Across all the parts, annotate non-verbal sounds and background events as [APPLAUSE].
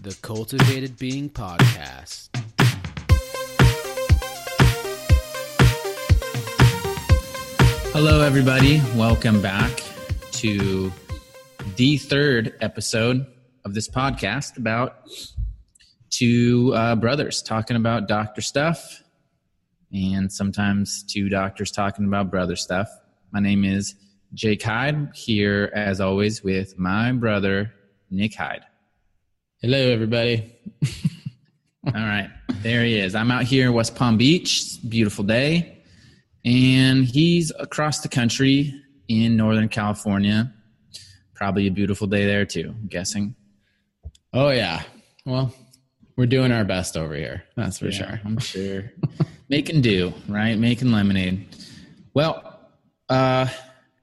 the Cultivated Being Podcast. Hello, everybody. Welcome back to the third episode of this podcast about two uh, brothers talking about doctor stuff and sometimes two doctors talking about brother stuff. My name is Jake Hyde, here as always with my brother, Nick Hyde. Hello, everybody. [LAUGHS] All right, there he is. I'm out here in West Palm Beach, beautiful day and he's across the country in Northern California. Probably a beautiful day there too, I'm guessing. Oh yeah. Well, we're doing our best over here. That's for Yeah, sure. I'm [LAUGHS] sure. Making do, right? Making lemonade. Well, uh,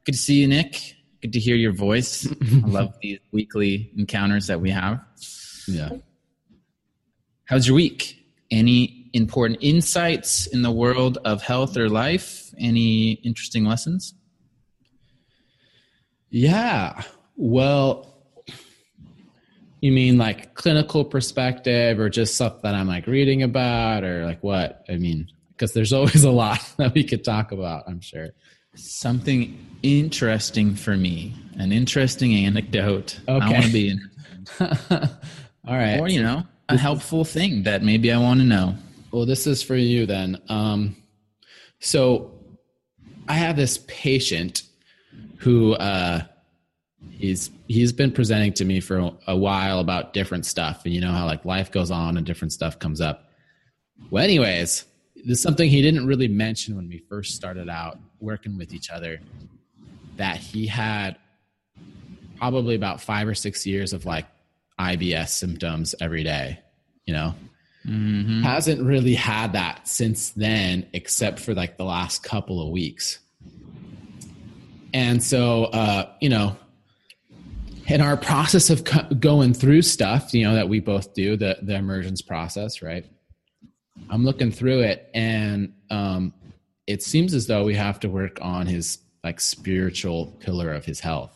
good to see you, Nick. Good to hear your voice. [LAUGHS] I love these weekly encounters that we have. Yeah. How's your week? Any important insights in the world of health or life? Any interesting lessons? Yeah. Well, you mean like clinical perspective or just stuff that I'm like reading about or like what? I mean, because there's always a lot [LAUGHS] that we could talk about, I'm sure. Something interesting for me, an interesting anecdote. I want to be in, [LAUGHS] All right. or you know, a helpful thing that maybe I want to know. Well, this is for you then. Um, so I have this patient who uh, he's he's been presenting to me for a, while about different stuff, and you know how like life goes on and different stuff comes up. Well, anyways, this is something he didn't really mention when we first started out working with each other. That he had probably about five or six years of like IBS symptoms every day. You know, Mm-hmm. hasn't really had that since then except for like the last couple of weeks and so uh you know in our process of co- going through stuff you know that we both do the the emergence process right i'm looking through it and um it seems as though we have to work on his like spiritual pillar of his health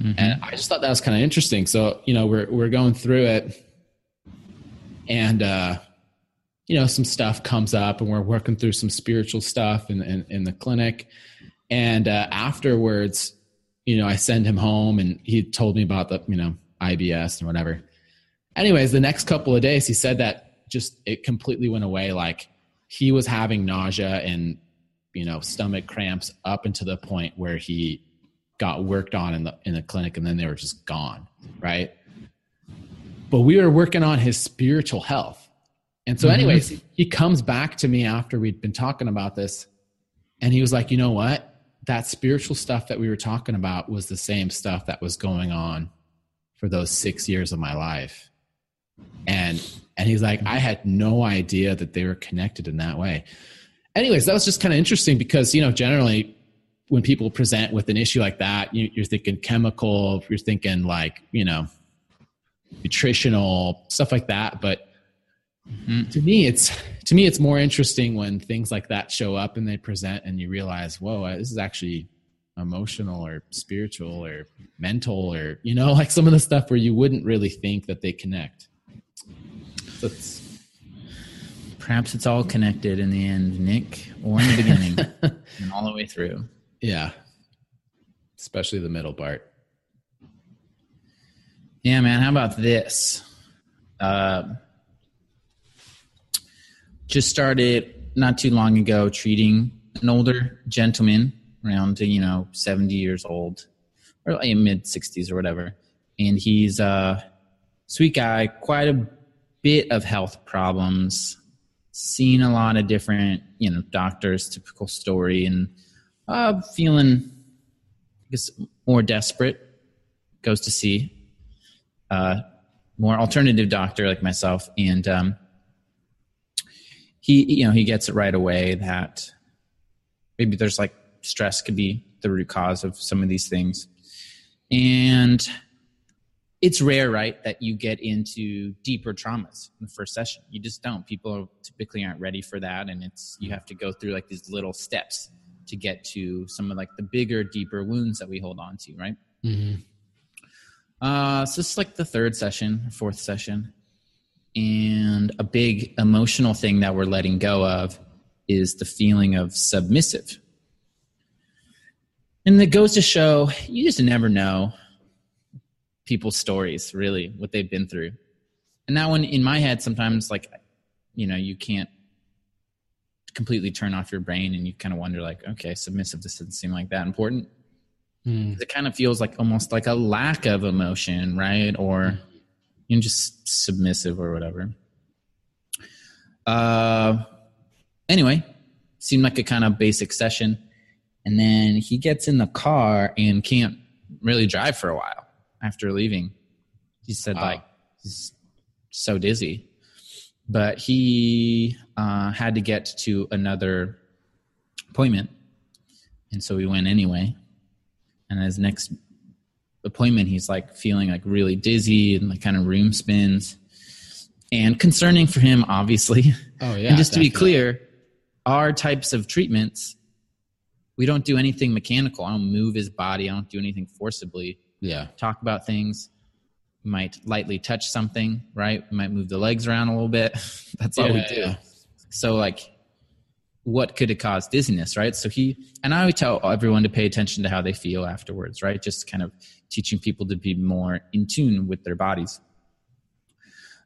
and i just thought that was kind of interesting. So you know we're we're going through it and uh you know some stuff comes up and we're working through some spiritual stuff in in, in the clinic. And uh afterwards you know i send him home and he told me about the you know ibs and whatever. Anyways the next couple of days he said that just it completely went away. Like he was having nausea and you know stomach cramps up into the point where he got worked on in the in the clinic and then they were just gone right but we were working on his spiritual health. And so, mm-hmm. anyways, he comes back to me after we'd been talking about this, and he was like, "You know what? That spiritual stuff that we were talking about was the same stuff that was going on for those six years of my life." And and he's like, "I had no idea that they were connected in that way." Anyways, that was just kind of interesting because you know, generally, when people present with an issue like that, you, you're thinking chemical, you're thinking like you know nutritional stuff like that. But to me it's to me it's more interesting when things like that show up and they present and you realize whoa uh, this is actually emotional or spiritual or mental or you know [LAUGHS] like some of the stuff where you wouldn't really think that they connect. So it's, Perhaps it's all connected in the end, Nick, or in the beginning, [LAUGHS] and all the way through. Yeah especially the middle part Yeah, man. How about this? Uh, just started not too long ago treating an older gentleman around you know 70 years old or like mid 60s or whatever and he's a sweet guy quite a bit of health problems seen a lot of different you know doctors typical story and uh, feeling I guess more desperate goes to see uh, more alternative doctor like myself, and um, he you know he gets it right away that maybe there's like stress could be the root cause of some of these things, and it's rare, right, that you get into deeper traumas in the first session. You just don't. People typically aren't ready for that, and it's you have to go through like these little steps to get to some of like the bigger, deeper wounds that we hold on to, right? Uh, so this is like the third session, fourth session, and a big emotional thing that we're letting go of is the feeling of submissive. And it goes to show you just never know people's stories, really, what they've been through. And that one in my head, sometimes like, you know, you can't completely turn off your brain and you kind of wonder like, okay, submissive, this doesn't seem like that important. Mm. It kind of feels like almost like a lack of emotion, right? Or you know, just submissive or whatever. Uh, anyway, seemed like a kind of basic session. And then he gets in the car and can't really drive for a while after leaving. He said, Wow. like, he's so dizzy. But he uh, had to get to another appointment. And so we went anyway. And his next appointment, he's like feeling like really dizzy and like kind of room spins. And concerning for him, obviously. [LAUGHS] Oh yeah. and just to be clear, our types of treatments, we don't do anything mechanical. I don't move his body. I don't do anything forcibly. Yeah. Talk about things. Might lightly touch something, right? We might move the legs around a little bit. [LAUGHS] That's all we do. yeah. So, like, what could have caused dizziness, right? So he and I would tell everyone to pay attention to how they feel afterwards, right? Just kind of teaching people to be more in tune with their bodies.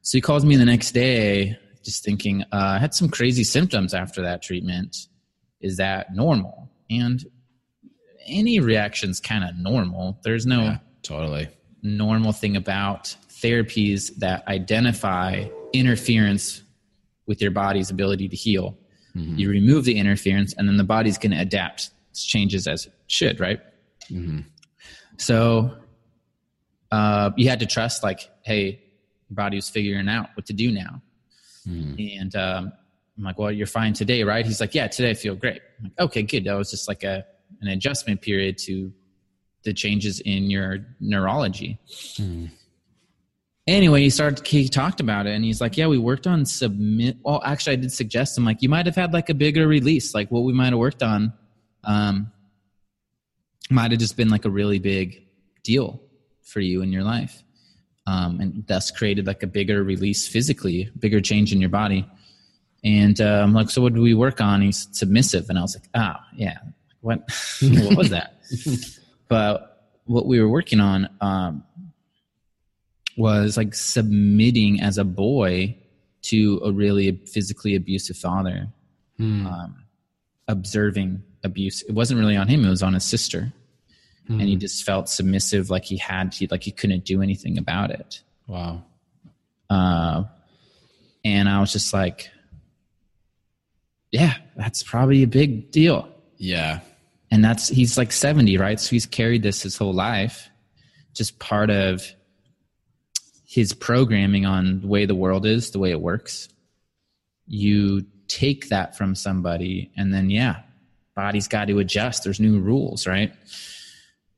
So he calls me the next day, just thinking, uh, I had some crazy symptoms after that treatment. Is that normal? And any reaction's kind of normal. There's no Yeah. Totally. Normal thing about therapies that identify interference with your body's ability to heal. Mm-hmm. You remove the interference, and then the body's going to adapt changes as it should, right? Mm-hmm. So uh, you had to trust, like, hey, your body was figuring out what to do now. Mm-hmm. And um, I'm like, well, you're fine today, right? He's like, yeah, today I feel great. I'm like, okay, good. That was just like a an adjustment period to the changes in your neurology. Hmm. Anyway, he started. He talked about it, and he's like, "Yeah, we worked on submit." Well, actually, I did suggest him like you might have had like a bigger release, like what we might have worked on. Um, might have just been like a really big deal for you in your life, um, and thus created like a bigger release physically, bigger change in your body. And uh, I'm like, so what do we work on? He's submissive, and I was like, oh yeah, what? [LAUGHS] what was that? [LAUGHS] but what we were working on um, was like submitting as a boy to a really physically abusive father, Hmm. um, observing abuse. It wasn't really on him; it was on his sister, and he just felt submissive, like he had, he like he couldn't do anything about it. Wow. Uh, and I was just like, yeah, that's probably a big deal. Yeah. And that's he's like 70 right so he's carried this his whole life just part of his programming on the way the world is the way it works you take that from somebody and then yeah body's got to adjust there's new rules right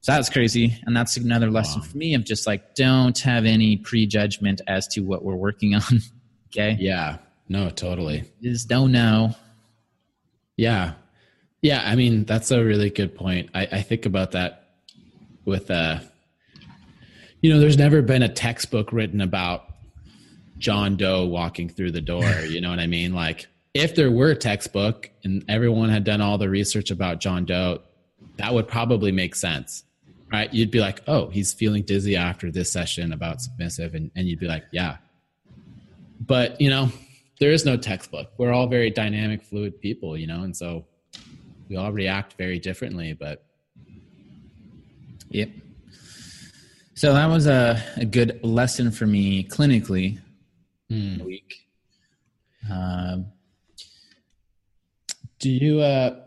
so that's crazy and that's another lesson Wow. for me of just like don't have any prejudgment as to what we're working [LAUGHS] on okay Yeah. No, totally. just don't know Yeah. Yeah. I mean, that's a really good point. I, I think about that with, uh, you know, there's never been a textbook written about John Doe walking through the door. [LAUGHS] you know what I mean? Like, if there were a textbook and everyone had done all the research about John Doe, that would probably make sense, right? You'd be like, oh, he's feeling dizzy after this session about submissive. And, and you'd be like, yeah. But, you know, there is no textbook. We're all very dynamic, fluid people, you know, and so we all react very differently. But Yep. So that was a, a good lesson for me clinically the week. Um, do you uh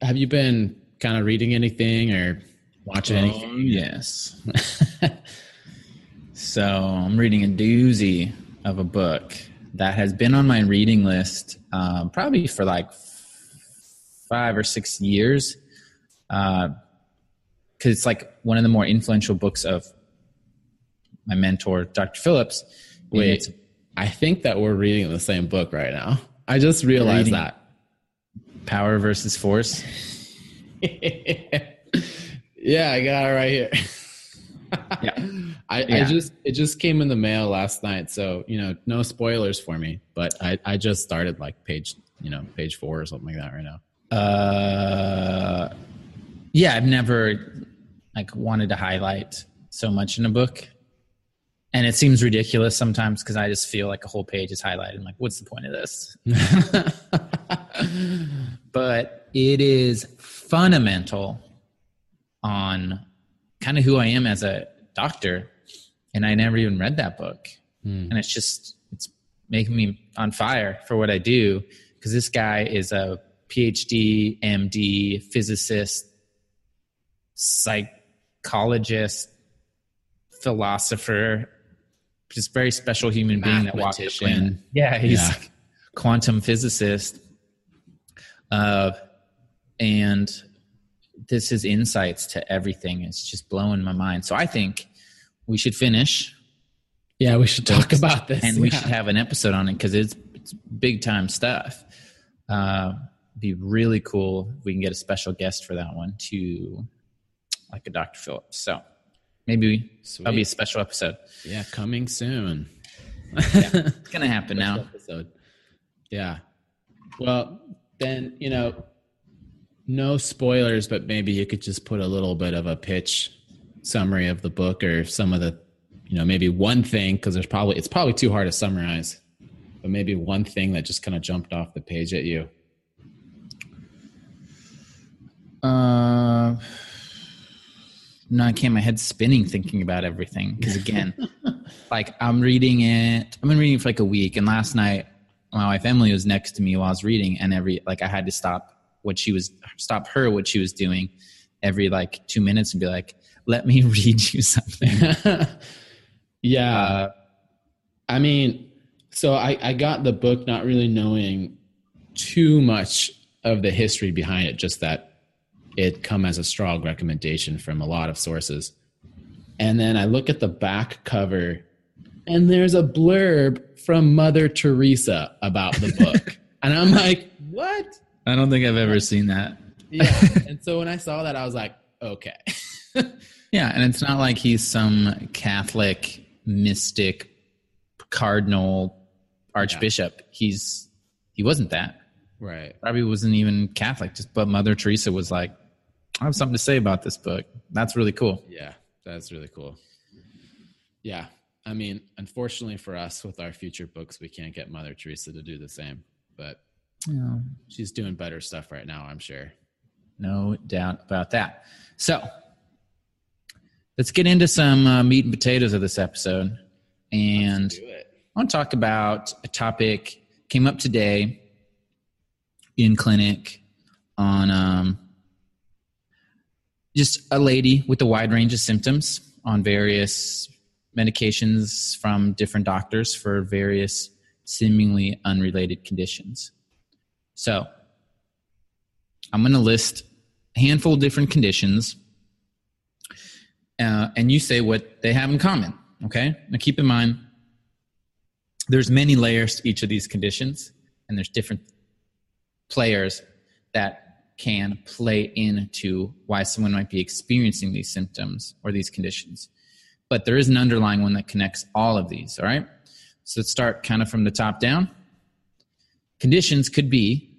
have you been kind of reading anything or watching anything? oh, yes. [LAUGHS] so I'm reading a doozy of a book that has been on my reading list um, probably for like five or six years. Uh, because it's like one of the more influential books of my mentor, Dr. Phillips. Mm-hmm. Wait, it's- I think that we're reading the same book right now. I just realized Reading- that. Power versus Force. [LAUGHS] yeah, I got it right here. [LAUGHS] Yeah. I, I just it just came in the mail last night, so you know, no spoilers for me. But I, I just started like page you know page four or something like that right now. Uh, yeah, I've never like wanted to highlight so much in a book, and it seems ridiculous sometimes because I just feel like a whole page is highlighted. I'm like, what's the point of this? [LAUGHS] but it is fundamental on kind of who I am as a doctor, and I never even read that book, and it's just it's making me on fire for what I do because this guy is a PhD, MD, physicist, psychologist, philosopher, just very special human being that walked planet. Yeah, he's Yeah. like quantum physicist. Uh, and this is insights to everything. It's just blowing my mind. So I think we should finish Yeah, we should talk about this. and we should have an episode on it because it's, it's big time stuff. Uh, be really cool if we can get a special guest for that one to like a Dr. Phillips. So maybe that'll be a special episode. Yeah, coming soon. [LAUGHS] It's gonna happen now. episode. Yeah. Well, then you know, no spoilers, but maybe you could just put a little bit of a pitch summary of the book or some of the, you know, maybe one thing because there's probably it's probably too hard to summarize, but maybe one thing that just kind of jumped off the page at you. Uh, no, I can't. My head's spinning thinking about everything. Because again, [LAUGHS] like I'm reading it. I've been reading for like a week, and last night my wife Emily was next to me while I was reading, and every like I had to stop what she was stop her what she was doing every like two minutes and be like, "Let me [LAUGHS] read you something." [LAUGHS] yeah. Uh, I mean, so I, I got the book not really knowing too much of the history behind it, just that it come as a strong recommendation from a lot of sources. And then I look at the back cover and there's a blurb from Mother Teresa about the book. [LAUGHS] and I'm like, what? I don't think I've ever seen that. Yeah. [LAUGHS] and so when I saw that, I was like, okay. [LAUGHS] Yeah, and it's not like he's some Catholic mystic cardinal archbishop. He's he wasn't that. right. Probably wasn't even Catholic. Just but Mother Teresa was like, I have something to say about this book. That's really cool. Yeah, that's really cool. Yeah. I mean, unfortunately for us with our future books, we can't get Mother Teresa to do the same, but Yeah, she's doing better stuff right now, I'm sure. no doubt about that. So let's get into some uh, meat and potatoes of this episode, and I want to talk about a topic came up today in clinic on um, just a lady with a wide range of symptoms on various medications from different doctors for various seemingly unrelated conditions. So I'm going to list a handful of different conditions, uh, and you say what they have in common. Okay. Now keep in mind there's many layers to each of these conditions and there's different players that can play into why someone might be experiencing these symptoms or these conditions. But there is an underlying one that connects all of these all right? So let's start kind of from the top down. Conditions could be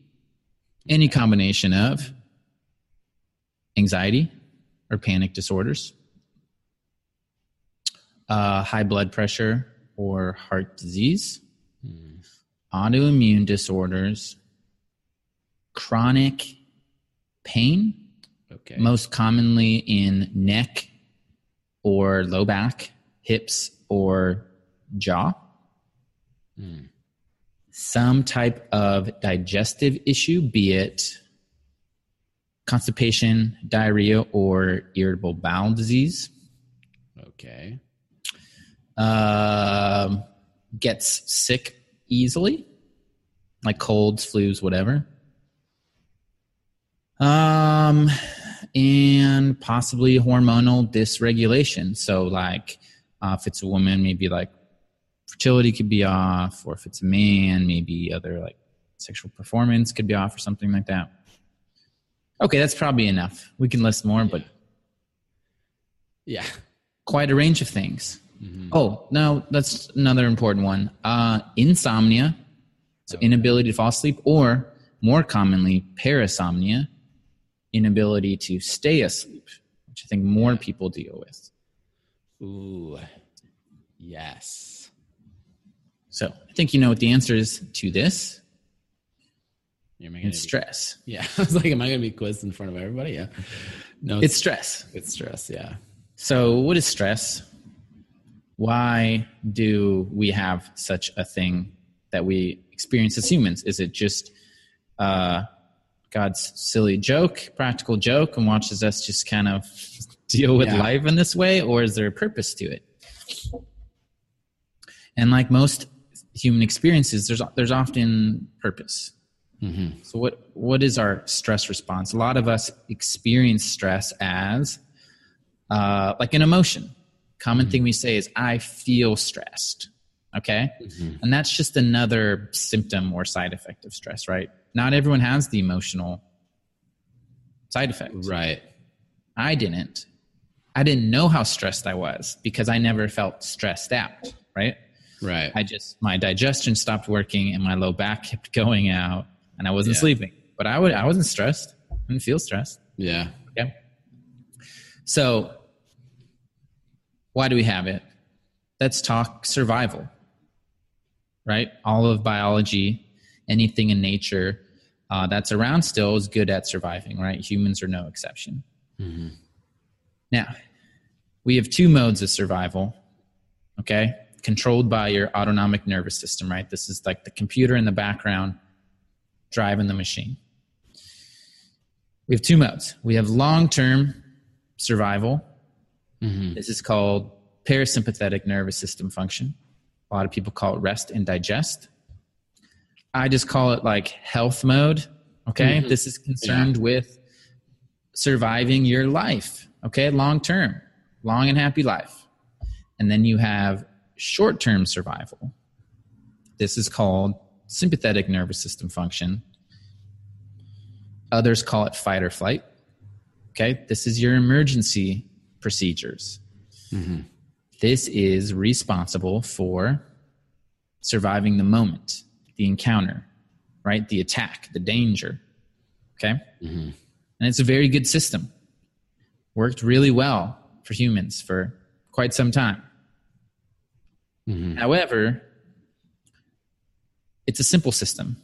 any combination of anxiety or panic disorders uh, high blood pressure or heart disease, autoimmune disorders, chronic pain, Okay. most commonly in neck or low back, hips, or jaw. Some type of digestive issue, be it constipation, diarrhea, or irritable bowel disease. okay. um, gets sick easily, like colds, flus, whatever. Um, and possibly hormonal dysregulation. So, like, uh, if it's a woman, maybe like fertility could be off, or if it's a man, maybe other like sexual performance could be off, or something like that. Okay, that's probably enough. We can list more, but Yeah. quite a range of things. Oh, no, that's another important one. Uh, insomnia, so inability to fall asleep, or more commonly, parasomnia, inability to stay asleep, which I think more people deal with. Ooh, yes. So I think you know what the answer is to this. You're making It's it. stress. Yeah, [LAUGHS] I was like, am I going to be quizzed in front of everybody? Yeah. No, It's stress. it's stress. Yeah. So, what is stress? Why do we have such a thing that we experience as humans? Is it just uh, God's silly joke, practical joke, and watches us just kind of [LAUGHS] deal with Yeah. life in this way, or is there a purpose to it? And like most human experiences, there's there's often purpose. So what what is our stress response? A lot of us experience stress as uh, like an emotion. Common thing we say is I feel stressed. Okay, mm-hmm. and that's just another symptom or side effect of stress, right? Not everyone has the emotional side effect. Right. I didn't. I didn't know how stressed I was because I never felt stressed out, right? Right. I just my digestion stopped working and my low back kept going out and I wasn't Yeah. sleeping. But I would I wasn't stressed. I didn't feel stressed. yeah. Okay. So why do we have it? Let's talk survival. Right? All of biology, anything in nature uh, that's around still is good at surviving, right? Humans are no exception. Now, we have two modes of survival, okay? Controlled by your autonomic nervous system, right? This is like the computer in the background driving the machine. We have two modes. We have long term survival. This is called parasympathetic nervous system function. A lot of people call it rest and digest. I just call it like health mode. Okay. Mm-hmm. This is concerned with surviving your life. Okay. Long term, long and happy life. And then you have short term survival. This is called sympathetic nervous system function. Others call it fight or flight. Okay. This is your emergency procedures. Mm-hmm. This is responsible for surviving the moment, the encounter, right? The attack, the danger. Okay. Mm-hmm. And it's a very good system. Worked really well for humans for quite some time. Mm-hmm. However, it's a simple system.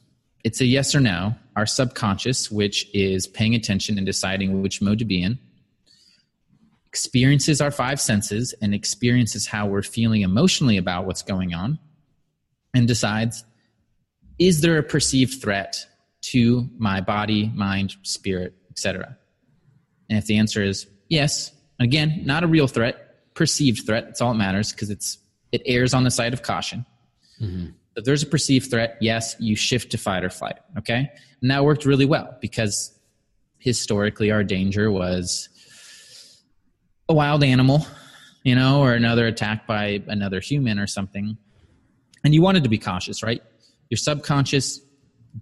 It's a yes or no. Our subconscious, which is paying attention and deciding which mode to be in, experiences our five senses and experiences how we're feeling emotionally about what's going on and decides is there a perceived threat to my body, mind, spirit, etc. And if the answer is yes, again, not a real threat, perceived threat, that's all that matters because it's it errs on the side of caution. Mm-hmm. If there's a perceived threat, yes, you shift to fight or flight. Okay. And that worked really well because historically our danger was a wild animal, you know, or another attack by another human or something. And you wanted to be cautious, right? Your subconscious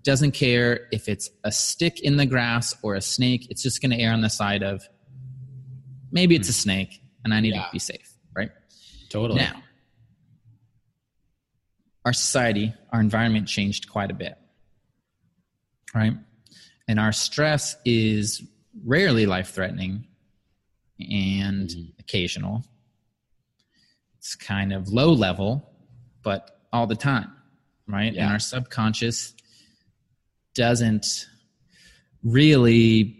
doesn't care if it's a stick in the grass or a snake. It's just going to err on the side of maybe it's a hmm. snake and I need Yeah. to be safe, right? Totally. Now, our society, our environment changed quite a bit, right? And our stress is rarely life threatening and mm-hmm. occasional. It's kind of low level, but all the time, right? Yeah. And our subconscious doesn't really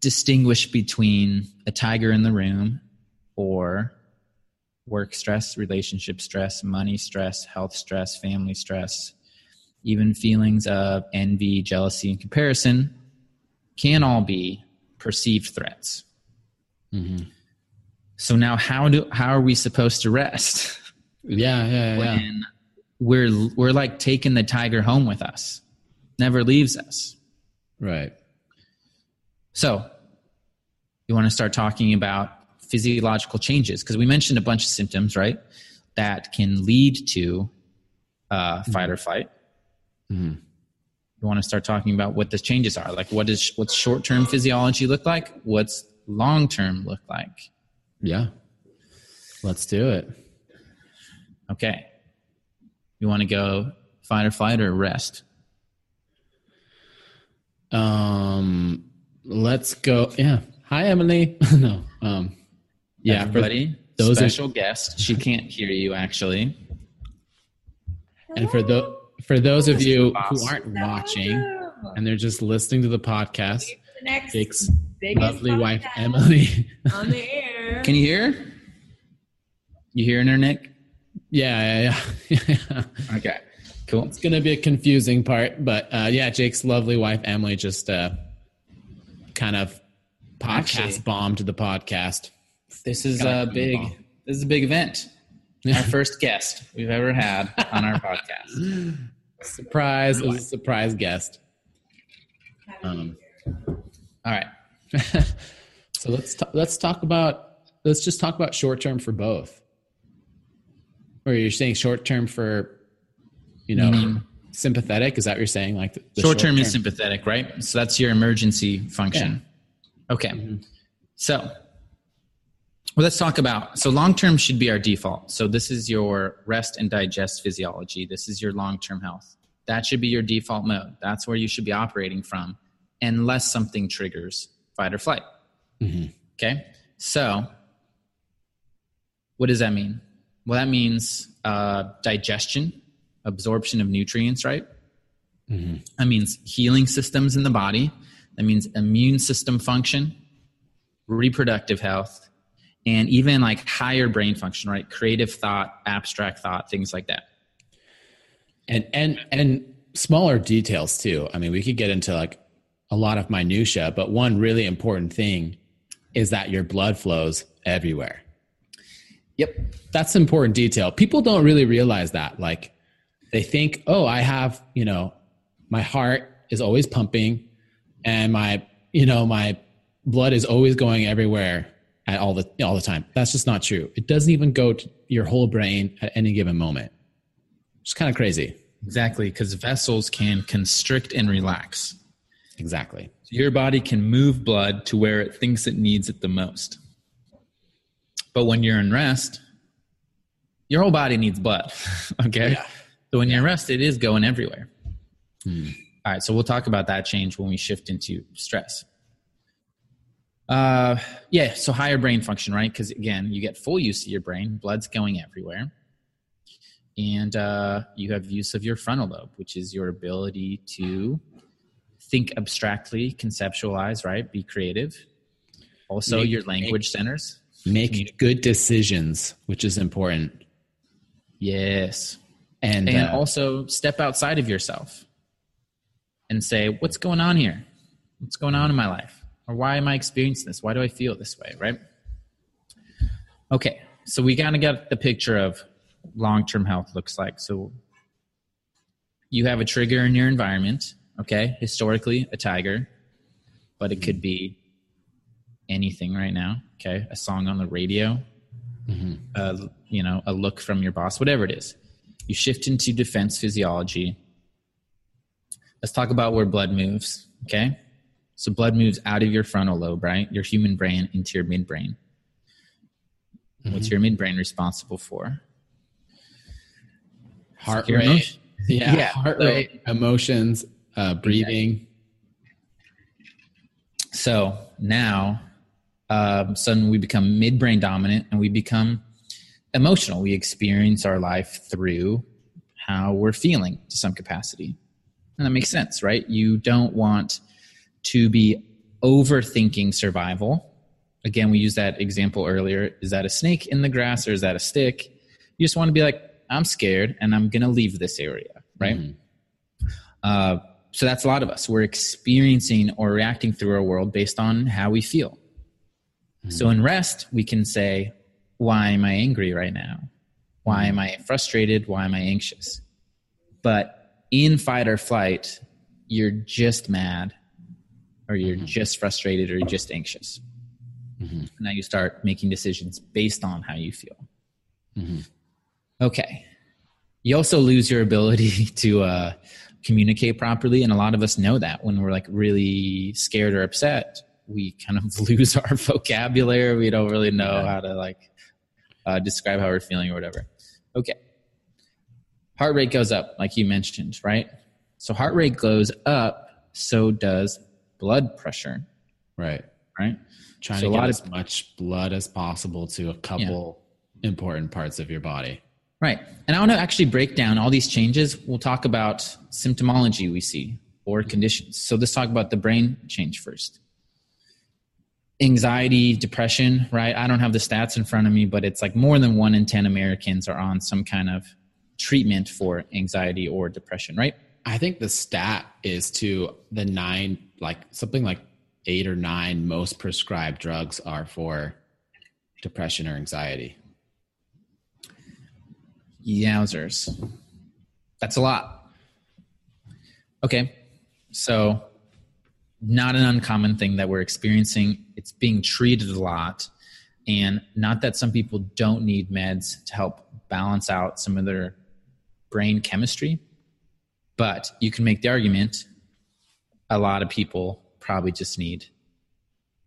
distinguish between a tiger in the room or work stress, relationship stress, money stress, health stress, family stress, even feelings of envy, jealousy, and comparison can all be perceived threats. Mm-hmm. So now how do how are we supposed to rest Yeah, yeah, yeah. we're we're like taking the tiger home with us. Never leaves us. Right. So, you want to start talking about physiological changes because we mentioned a bunch of symptoms, right? That can lead to uh, mm-hmm. fight or flight. Mm-hmm. You want to start talking about what the changes are, like what is what's short term physiology look like, what's long term look like. Yeah. Let's do it. Okay. You want to go fight or flight or rest? Um, let's go. Yeah. Hi, Emily. [LAUGHS] no. Um, Yeah, for everybody. those are- special guest. She can't hear you actually. and for the for those of you who aren't watching and they're just listening to the podcast, the next Jake's biggest lovely wife Emily. [LAUGHS] on the [LAUGHS] air. Can you hear? her? You hearing her, Nick? yeah, yeah, yeah. [LAUGHS] Okay. Cool. it's gonna be a confusing part, but uh, yeah, Jake's lovely wife Emily just uh, kind of podcast Actually- bombed the podcast. This is a big. involved. This is a big event. Our first guest we've ever had on our podcast. Surprise! It was a surprise guest. Um, All right. [LAUGHS] so let's ta- let's talk about let's just talk about short term for both. Or you're saying short term for, you know, Meaning? sympathetic? Is that what you're saying? Like the, the short term is sympathetic, right? So that's your emergency function. Okay. Mm-hmm. So, well, let's talk about. So, long term should be our default. So, this is your rest and digest physiology. This is your long term health. That should be your default mode. That's where you should be operating from, unless something triggers fight or flight. Mhm. Okay. So, what does that mean? Well, that means uh, digestion, absorption of nutrients, right? That means healing systems in the body. That means immune system function, reproductive health, and even like higher brain function, right? Creative thought, abstract thought, things like that. and and and smaller details too. I mean, we could get into like a lot of minutia, but one really important thing is that your blood flows everywhere. Yep. That's an important detail. People don't really realize that. Like they think, "Oh, I have, you know, my heart is always pumping and my, you know, my blood is always going everywhere at all the all the time." That's just not true. It doesn't even go to your whole brain at any given moment. It's kind of crazy. Exactly. Because vessels can constrict and relax. Exactly. Your body can move blood to where it thinks it needs it the most. But when you're in rest, your whole body needs blood. [LAUGHS] okay. Yeah. So when you're in rest, it is going everywhere. All right. So we'll talk about that change when we shift into stress. Uh, yeah. So higher brain function, right? Because again, you get full use of your brain, blood's going everywhere. And uh, you have use of your frontal lobe, which is your ability to think abstractly, conceptualize, right? Be creative. Also, Make- your language centers. Make good decisions, which is important. Yes. And, And uh, also step outside of yourself and say, what's going on here? What's going on in my life? Or why am I experiencing this? Why do I feel this way, right? Okay, so we kind of got the picture of long term health looks like. So you have a trigger in your environment, okay? Historically, a tiger, but it could be anything right now, okay? A song on the radio, uh, you know, a look from your boss, whatever it is. You shift into defense physiology. Let's talk about where blood moves, okay? So blood moves out of your frontal lobe, right? Your human brain into your midbrain. What's your midbrain responsible for? heart rate. [LAUGHS] Yeah, Yeah, heart so- rate, emotions, uh, breathing. So now, um, suddenly we become midbrain dominant and we become emotional. We experience our life through how we're feeling to some capacity. And that makes sense, right? You don't want to be overthinking survival. Again, we used that example earlier. Is that a snake in the grass or is that a stick? You just want to be like, I'm scared and I'm going to leave this area, right? Uh, so that's a lot of us. We're experiencing or reacting through our world based on how we feel. So mm-hmm. in rest, we can say, why am I angry right now? Why am I frustrated? Why am I anxious? But in fight or flight, you're just mad or you're mm-hmm. just frustrated or you're just anxious. Mm-hmm. Now you start making decisions based on how you feel. Okay. You also lose your ability [LAUGHS] to uh, communicate properly. And a lot of us know that when we're like really scared or upset, we kind of [LAUGHS] lose our vocabulary. We don't really know how to like uh, describe how we're feeling or whatever. Okay. Heart rate goes up, like you mentioned, right? So heart rate goes up, so does blood pressure, Right. right? Trying So to get as much blood as possible to a couple important parts of your body. Right. And I want to actually break down all these changes. We'll talk about symptomology we see or conditions. So let's talk about the brain change first. Anxiety, depression, right? I don't have the stats in front of me, but it's like more than one in 10 Americans are on some kind of treatment for anxiety or depression, right? I think the stat is to the nine, like something like eight or nine most prescribed drugs are for depression or anxiety. Yowzers. That's a lot. Okay. So, not an uncommon thing that we're experiencing. It's being treated a lot. And not that some people don't need meds to help balance out some of their brain chemistry, but you can make the argument a lot of people probably just need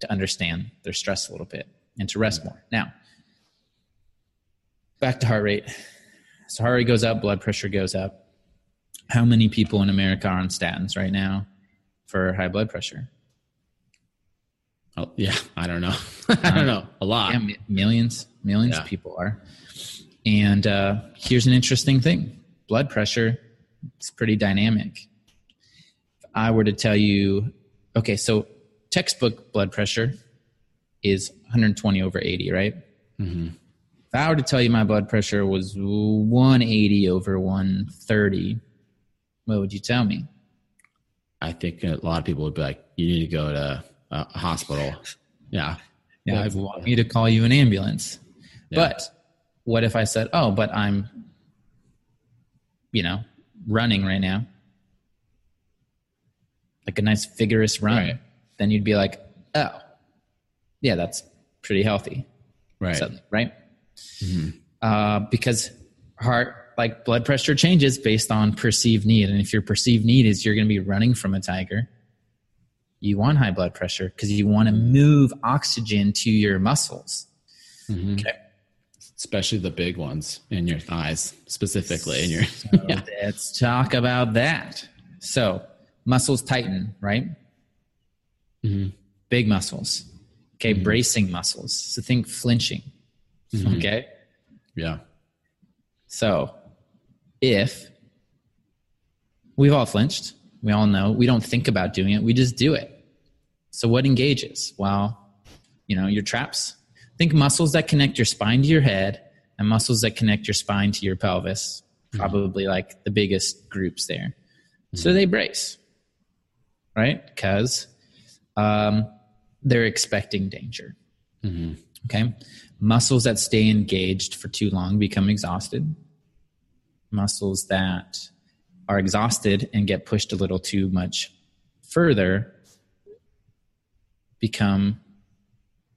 to understand their stress a little bit and to rest more. Now, back to heart rate. So heart rate goes up, blood pressure goes up. How many people in America are on statins right now for high blood pressure? Oh, yeah. I don't know. [LAUGHS] I don't know. A lot. Yeah, millions, millions Yeah. of people are. And uh, here's an interesting thing: blood pressure is pretty dynamic. If I were to tell you, okay, so textbook blood pressure is 120 over 80, right? Mhm. If I were to tell you my blood pressure was 180 over 130, what would you tell me? I think a lot of people would be like, you need to go to a hospital. [LAUGHS] Yeah. Yeah, I'd want me to call you an ambulance. Yeah. But what if I said, "Oh, but I'm, you know, running right now, like a nice vigorous run," Right. then you'd be like, "Oh, yeah, that's pretty healthy." Right. right? Uh, because heart, like blood pressure, changes based on perceived need, and if your perceived need is you're going to be running from a tiger, you want high blood pressure because you want to move oxygen to your muscles. Mhm. Okay. Especially the big ones in your thighs, specifically in your. So [LAUGHS] yeah. let's talk about that. So muscles tighten, right? Mhm. Big muscles. Okay, bracing muscles. So think flinching. Okay. Yeah. So if we've all flinched, we all know we don't think about doing it, we just do it. So what engages? Well, you know, your traps. Think muscles that connect your spine to your head and muscles that connect your spine to your pelvis, probably like the biggest groups there. So they brace, right? Because um, they're expecting danger. Mhm. Okay. Muscles that stay engaged for too long become exhausted. Muscles that are exhausted and get pushed a little too much further become,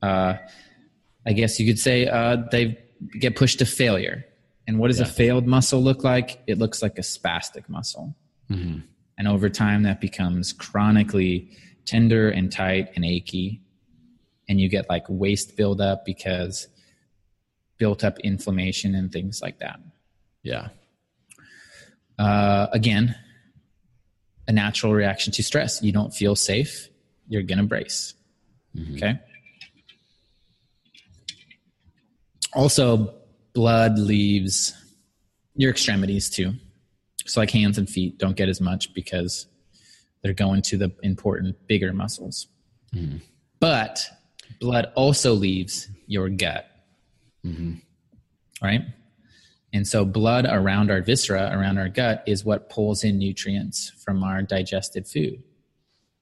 uh, I guess you could say, uh, they get pushed to failure. And what does a failed muscle look like? It looks like a spastic muscle. Mhm. And over time, that becomes chronically tender and tight and achy. And you get like waste buildup because built up inflammation and things like that. Yeah. Uh, again, a natural reaction to stress. You don't feel safe, you're going to brace. Okay. Also, blood leaves your extremities too. So, like hands and feet don't get as much because they're going to the important, bigger muscles. But blood also leaves your gut. Mm-hmm. Right? And so, blood around our viscera, around our gut, is what pulls in nutrients from our digested food.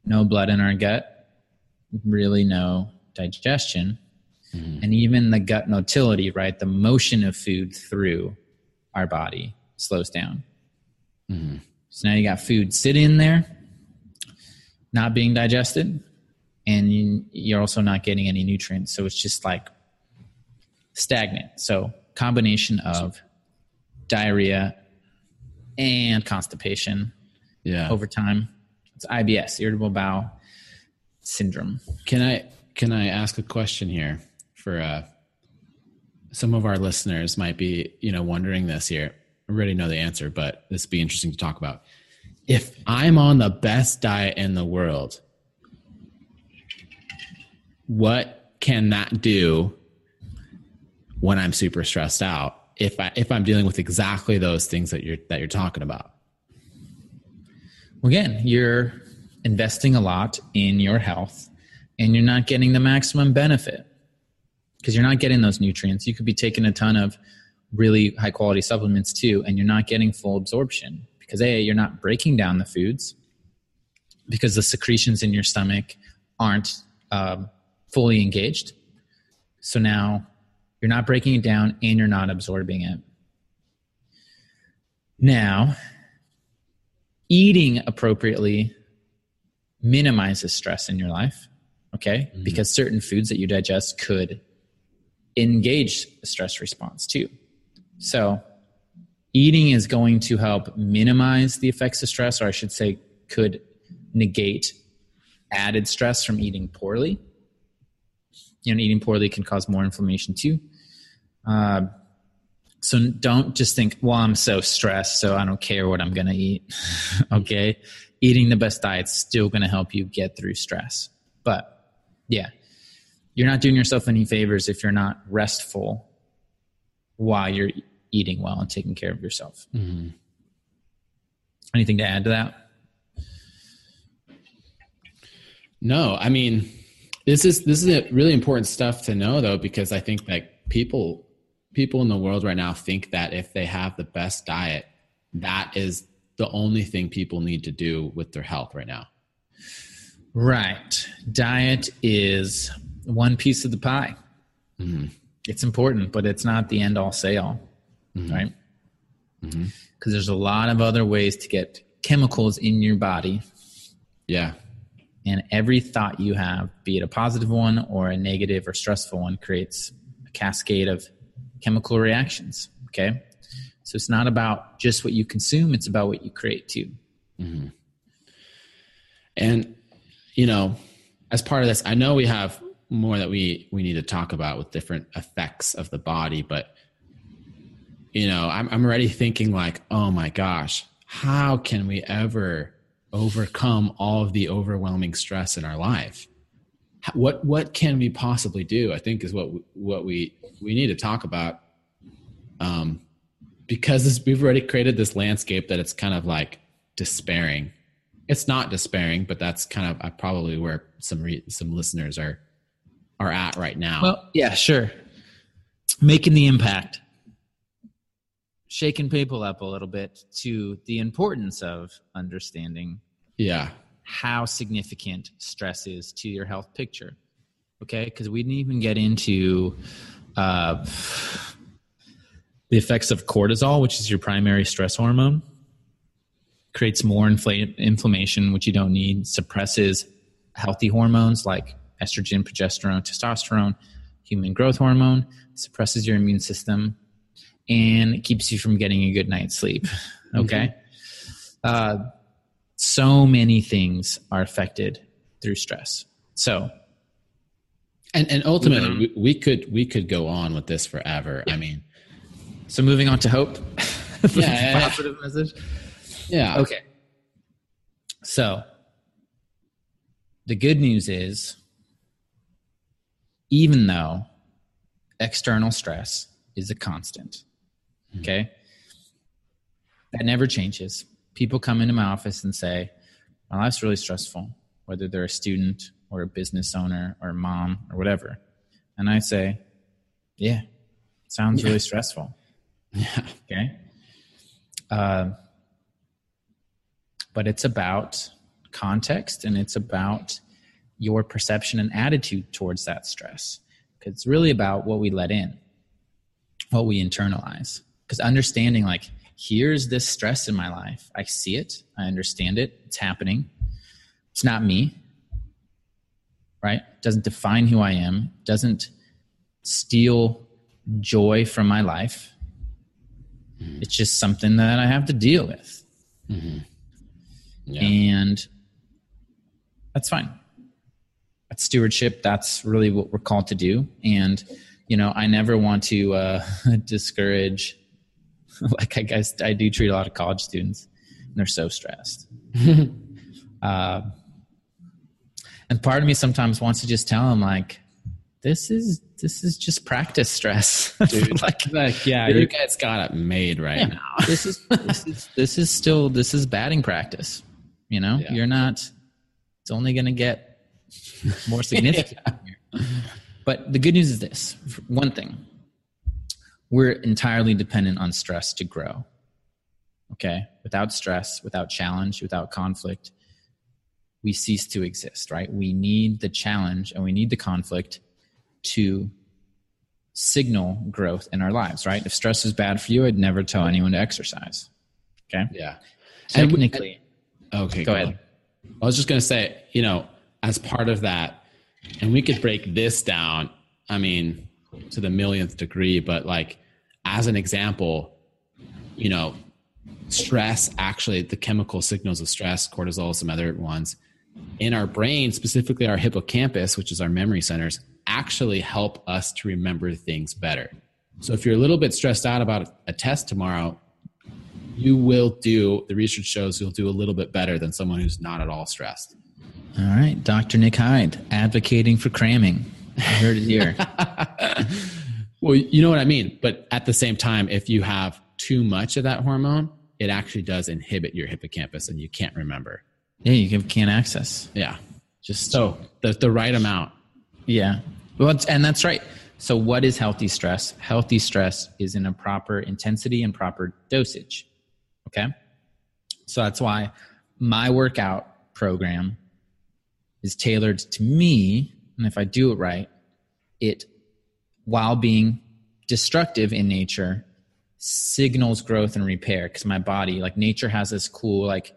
No blood in our gut, really no digestion. Mm-hmm. And even the gut motility, right? The motion of food through our body slows down. Mm-hmm. So now you got food sitting in there, not being digested, and you, you're also not getting any nutrients. So it's just like stagnant. So combination of diarrhea and constipation Yeah. over time. It's IBS, irritable bowel syndrome. Can I can I ask a question here for uh some of our listeners might be, you know, wondering this here. I already know the answer, but this would be interesting to talk about. If I'm on the best diet in the world, what can that do when I'm super stressed out? If I if I'm dealing with exactly those things that you're that you're talking about. Again, you're investing a lot in your health and you're not getting the maximum benefit because you're not getting those nutrients. You could be taking a ton of really high quality supplements too, and you're not getting full absorption because A, you're not breaking down the foods because the secretions in your stomach aren't um, fully engaged. So now you're not breaking it down and you're not absorbing it. Now, eating appropriately minimizes stress in your life, okay? Mm-hmm. Because certain foods that you digest could engage a stress response too. So, eating is going to help minimize the effects of stress, or I should say, could negate added stress from eating poorly. You know, eating poorly can cause more inflammation too. Uh, so don't just think, well, I'm so stressed, so I don't care what I'm going to eat. [LAUGHS] okay. Eating the best diet's still going to help you get through stress. But yeah, you're not doing yourself any favors if you're not restful while you're eating well and taking care of yourself. Mm-hmm. Anything to add to that? No, I mean, this is this is really important stuff to know though because I think that people people in the world right now think that if they have the best diet, that is the only thing people need to do with their health right now. Right. Diet is one piece of the pie. Mm-hmm. It's important, but it's not the end all say all, mm-hmm. right? Because mm-hmm. there's a lot of other ways to get chemicals in your body. Yeah. And every thought you have, be it a positive one or a negative or stressful one, creates a cascade of chemical reactions. Okay. So it's not about just what you consume, it's about what you create too. Mm-hmm. And, you know, as part of this, I know we have more that we we need to talk about with different effects of the body but you know i'm i'm already thinking like oh my gosh how can we ever overcome all of the overwhelming stress in our life what what can we possibly do i think is what what we we need to talk about um because this, we've already created this landscape that it's kind of like despairing it's not despairing but that's kind of uh, probably where some re, some listeners are are at right now. Well, yeah, sure. Making the impact, shaking people up a little bit to the importance of understanding. Yeah. How significant stress is to your health picture. Okay, because we didn't even get into uh, the effects of cortisol, which is your primary stress hormone. Creates more infl- inflammation, which you don't need. Suppresses healthy hormones like estrogen, progesterone, testosterone, human growth hormone, suppresses your immune system, and it keeps you from getting a good night's sleep. [LAUGHS] Okay. Mm-hmm. Uh, so many things are affected through stress. So, and and ultimately, we, we, could we could go on with this forever. Yeah. I mean, so moving on to hope. [LAUGHS] yeah, positive yeah. message. Yeah. Okay. So, the good news is even though external stress is a constant. Mm-hmm. Okay. That never changes. People come into my office and say, My life's really stressful, whether they're a student or a business owner or a mom or whatever. And I say, Yeah, sounds yeah. really stressful. [LAUGHS] Yeah. Okay. Uh, but it's about context and it's about your perception and attitude towards that stress. Because it's really about what we let in, what we internalize. Because understanding, like, here's this stress in my life. I see it, I understand it, it's happening. It's not me, right? Doesn't define who I am, doesn't steal joy from my life. Mm-hmm. It's just something that I have to deal with. Mm-hmm. Yeah. And that's fine. That's stewardship. That's really what we're called to do. And you know, I never want to uh, [LAUGHS] discourage. [LAUGHS] Like I guess I do treat a lot of college students, and they're so stressed. uh, [LAUGHS] and part of me sometimes wants to just tell them like, this is this is just practice stress, [LAUGHS] Dude, like, like, yeah, Dude. you guys got it made right yeah, now. this is this is this is still this is batting practice. You know, Yeah. you're not. It's only going to get more significant. here. But the good news is this: one thing, we're entirely dependent on stress to grow. Okay, without stress, without challenge, without conflict, we cease to exist. Right? We need the challenge and we need the conflict to signal growth in our lives. Right? If stress is bad for you, I'd never tell anyone to exercise. Okay. Yeah. And Technically, Okay, Go ahead. I was just going to say, you know, as part of that, and we could break this down, I mean, to the millionth degree, but like as an example, you know, stress actually, the chemical signals of stress, cortisol, some other ones in our brain, specifically our hippocampus, which is our memory centers, actually help us to remember things better. So if you're a little bit stressed out about a test tomorrow, you will do the research shows you'll do a little bit better than someone who's not at all stressed all right, Dr. Nick Hyde advocating for cramming. I heard it here. [LAUGHS] well you know what i mean but at the same time if you have too much of that hormone it actually does inhibit your hippocampus and you can't remember yeah, you can- can't access. yeah Just so the, the right amount yeah. Well, and that's right. So, what is healthy stress? Healthy stress is in a proper intensity and proper dosage. Okay. So that's why my workout program is tailored to me. And if I do it right, it, while being destructive in nature, signals growth and repair because my body, like nature has this cool, like,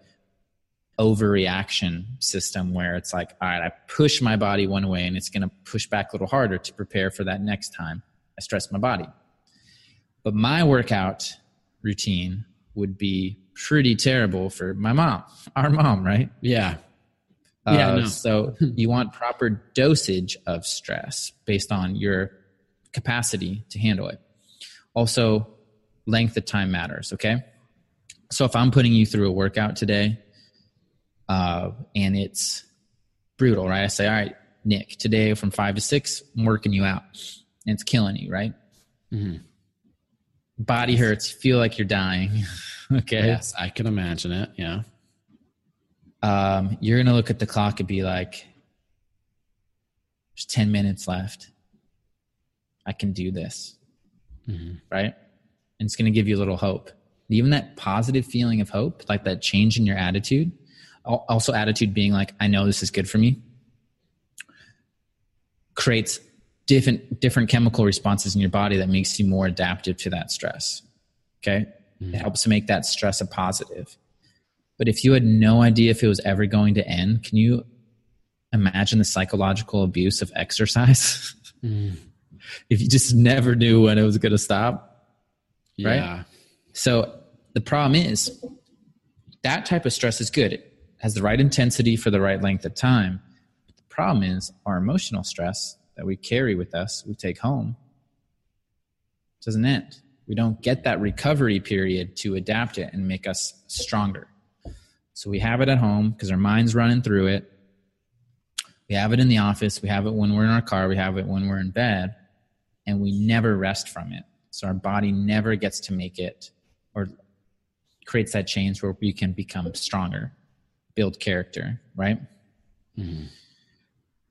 overreaction system where it's like, all right, I push my body one way and it's going to push back a little harder to prepare for that next time I stress my body. But my workout routine would be pretty terrible for my mom, our mom, right? yeah Yeah, Uh, no. So [LAUGHS] you want proper dosage of stress based on your capacity to handle it. Also, length of time matters. Okay. So if I'm putting you through a workout today, uh, and it's brutal, right? I say, all right, Nick, today from five to six, I'm working you out, and it's killing you, right? Mhm. Body hurts, feel like you're dying. [LAUGHS] okay yes i can imagine it yeah um, you're going to look at the clock and be like, there's 10 minutes left. I can do this. Mhm. Right. And it's going to give you a little hope. Even that positive feeling of hope, like that change in your attitude, also attitude being like, I know this is good for me, creates different, different chemical responses in your body that makes you more adaptive to that stress. Okay. It helps to make that stress a positive. But if you had no idea if it was ever going to end, can you imagine the psychological abuse of exercise? [LAUGHS] Mm. If you just never knew when it was going to stop. Right? yeah So the problem is that type of stress is good. It has the right intensity for the right length of time. But the problem is our emotional stress that we carry with us, we take home, doesn't end. We don't get that recovery period to adapt it and make us stronger. So we have it at home because our mind's running through it. We have it in the office. We have it when we're in our car. We have it when we're in bed. And we never rest from it. So our body never gets to make it or creates that change where we can become stronger, build character, right? Mhm.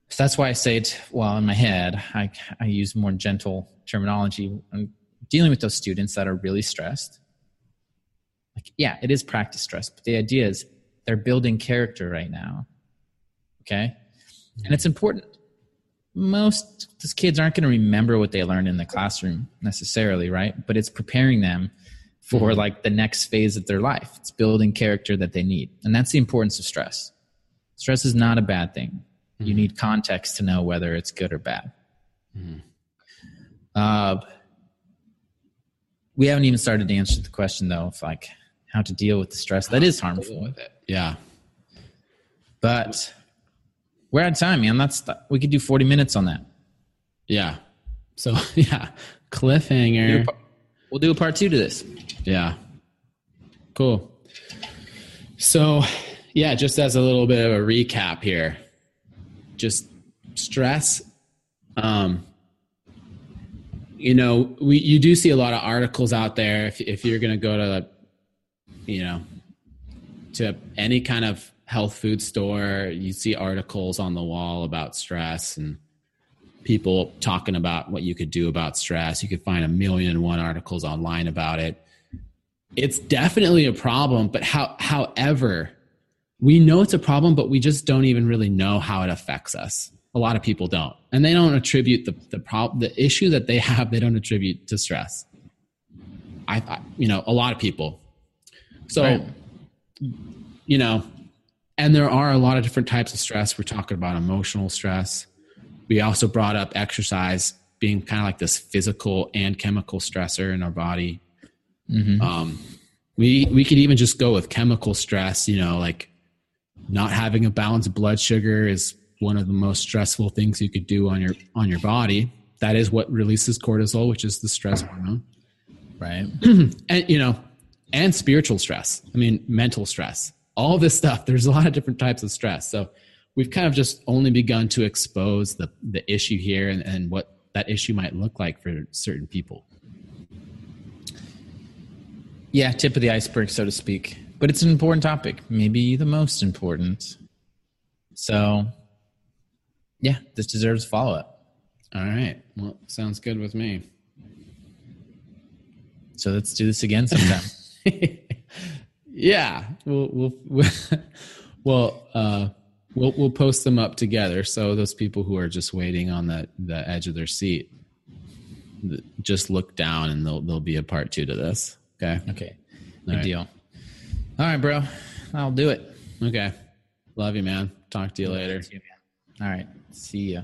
So that's why I say it, well, in my head, I, I use more gentle terminology. I'm dealing with those students that are really stressed. Like, yeah, it is practice stress, but the idea is they're building character right now. Okay? And it's important. Most these kids aren't going to remember what they learned in the classroom necessarily, right? But it's preparing them for mm-hmm. like the next phase of their life. It's building character that they need. And that's the importance of stress. Stress is not a bad thing. You mm-hmm. need context to know whether it's good or bad. Mm-hmm. Uh, we haven't even started to answer the question though of like how to deal with the stress that is harmful. with it yeah But we're out of time, man. That's we could do 40 minutes on that. yeah So [LAUGHS] yeah, cliffhanger. We'll do a part two to this. Yeah. Cool. So, yeah, just as a little bit of a recap here, just stress. Um, you know, we you do see a lot of articles out there. If if you're going to go to, you know, to any kind of health food store, you see articles on the wall about stress and people talking about what you could do about stress. You could find a million and one articles online about it. It's definitely a problem, but how, however, we know it's a problem, but we just don't even really know how it affects us. A lot of people don't, and they don't attribute the the problem, the issue that they have. They don't attribute to stress. I, I you know, a lot of people. So, Right. you know, and there are a lot of different types of stress. We're talking about emotional stress. We also brought up exercise being kind of like this physical and chemical stressor in our body. Um, we we could even just go with chemical stress. You know, like not having a balanced blood sugar is one of the most stressful things you could do on your on your body. That is what releases cortisol, which is the stress hormone Right. [CLEARS THROAT] and you know and spiritual stress i mean mental stress all this stuff [LAUGHS] there's a lot of different types of stress so we've kind of just only begun to expose the the issue here and, and what that issue might look like for certain people Yeah, tip of the iceberg, so to speak. But it's an important topic, maybe the most important. So, yeah, this deserves follow up. all right well sounds good with me So let's do this again sometime. [LAUGHS] yeah we'll we'll we'll, [LAUGHS] well uh we'll we'll post them up together so those people who are just waiting on the the edge of their seat just look down and there'll there'll be a part two to this okay okay, good All right. deal. All right, bro. I'll do it. okay love you man talk to you later All right, see ya.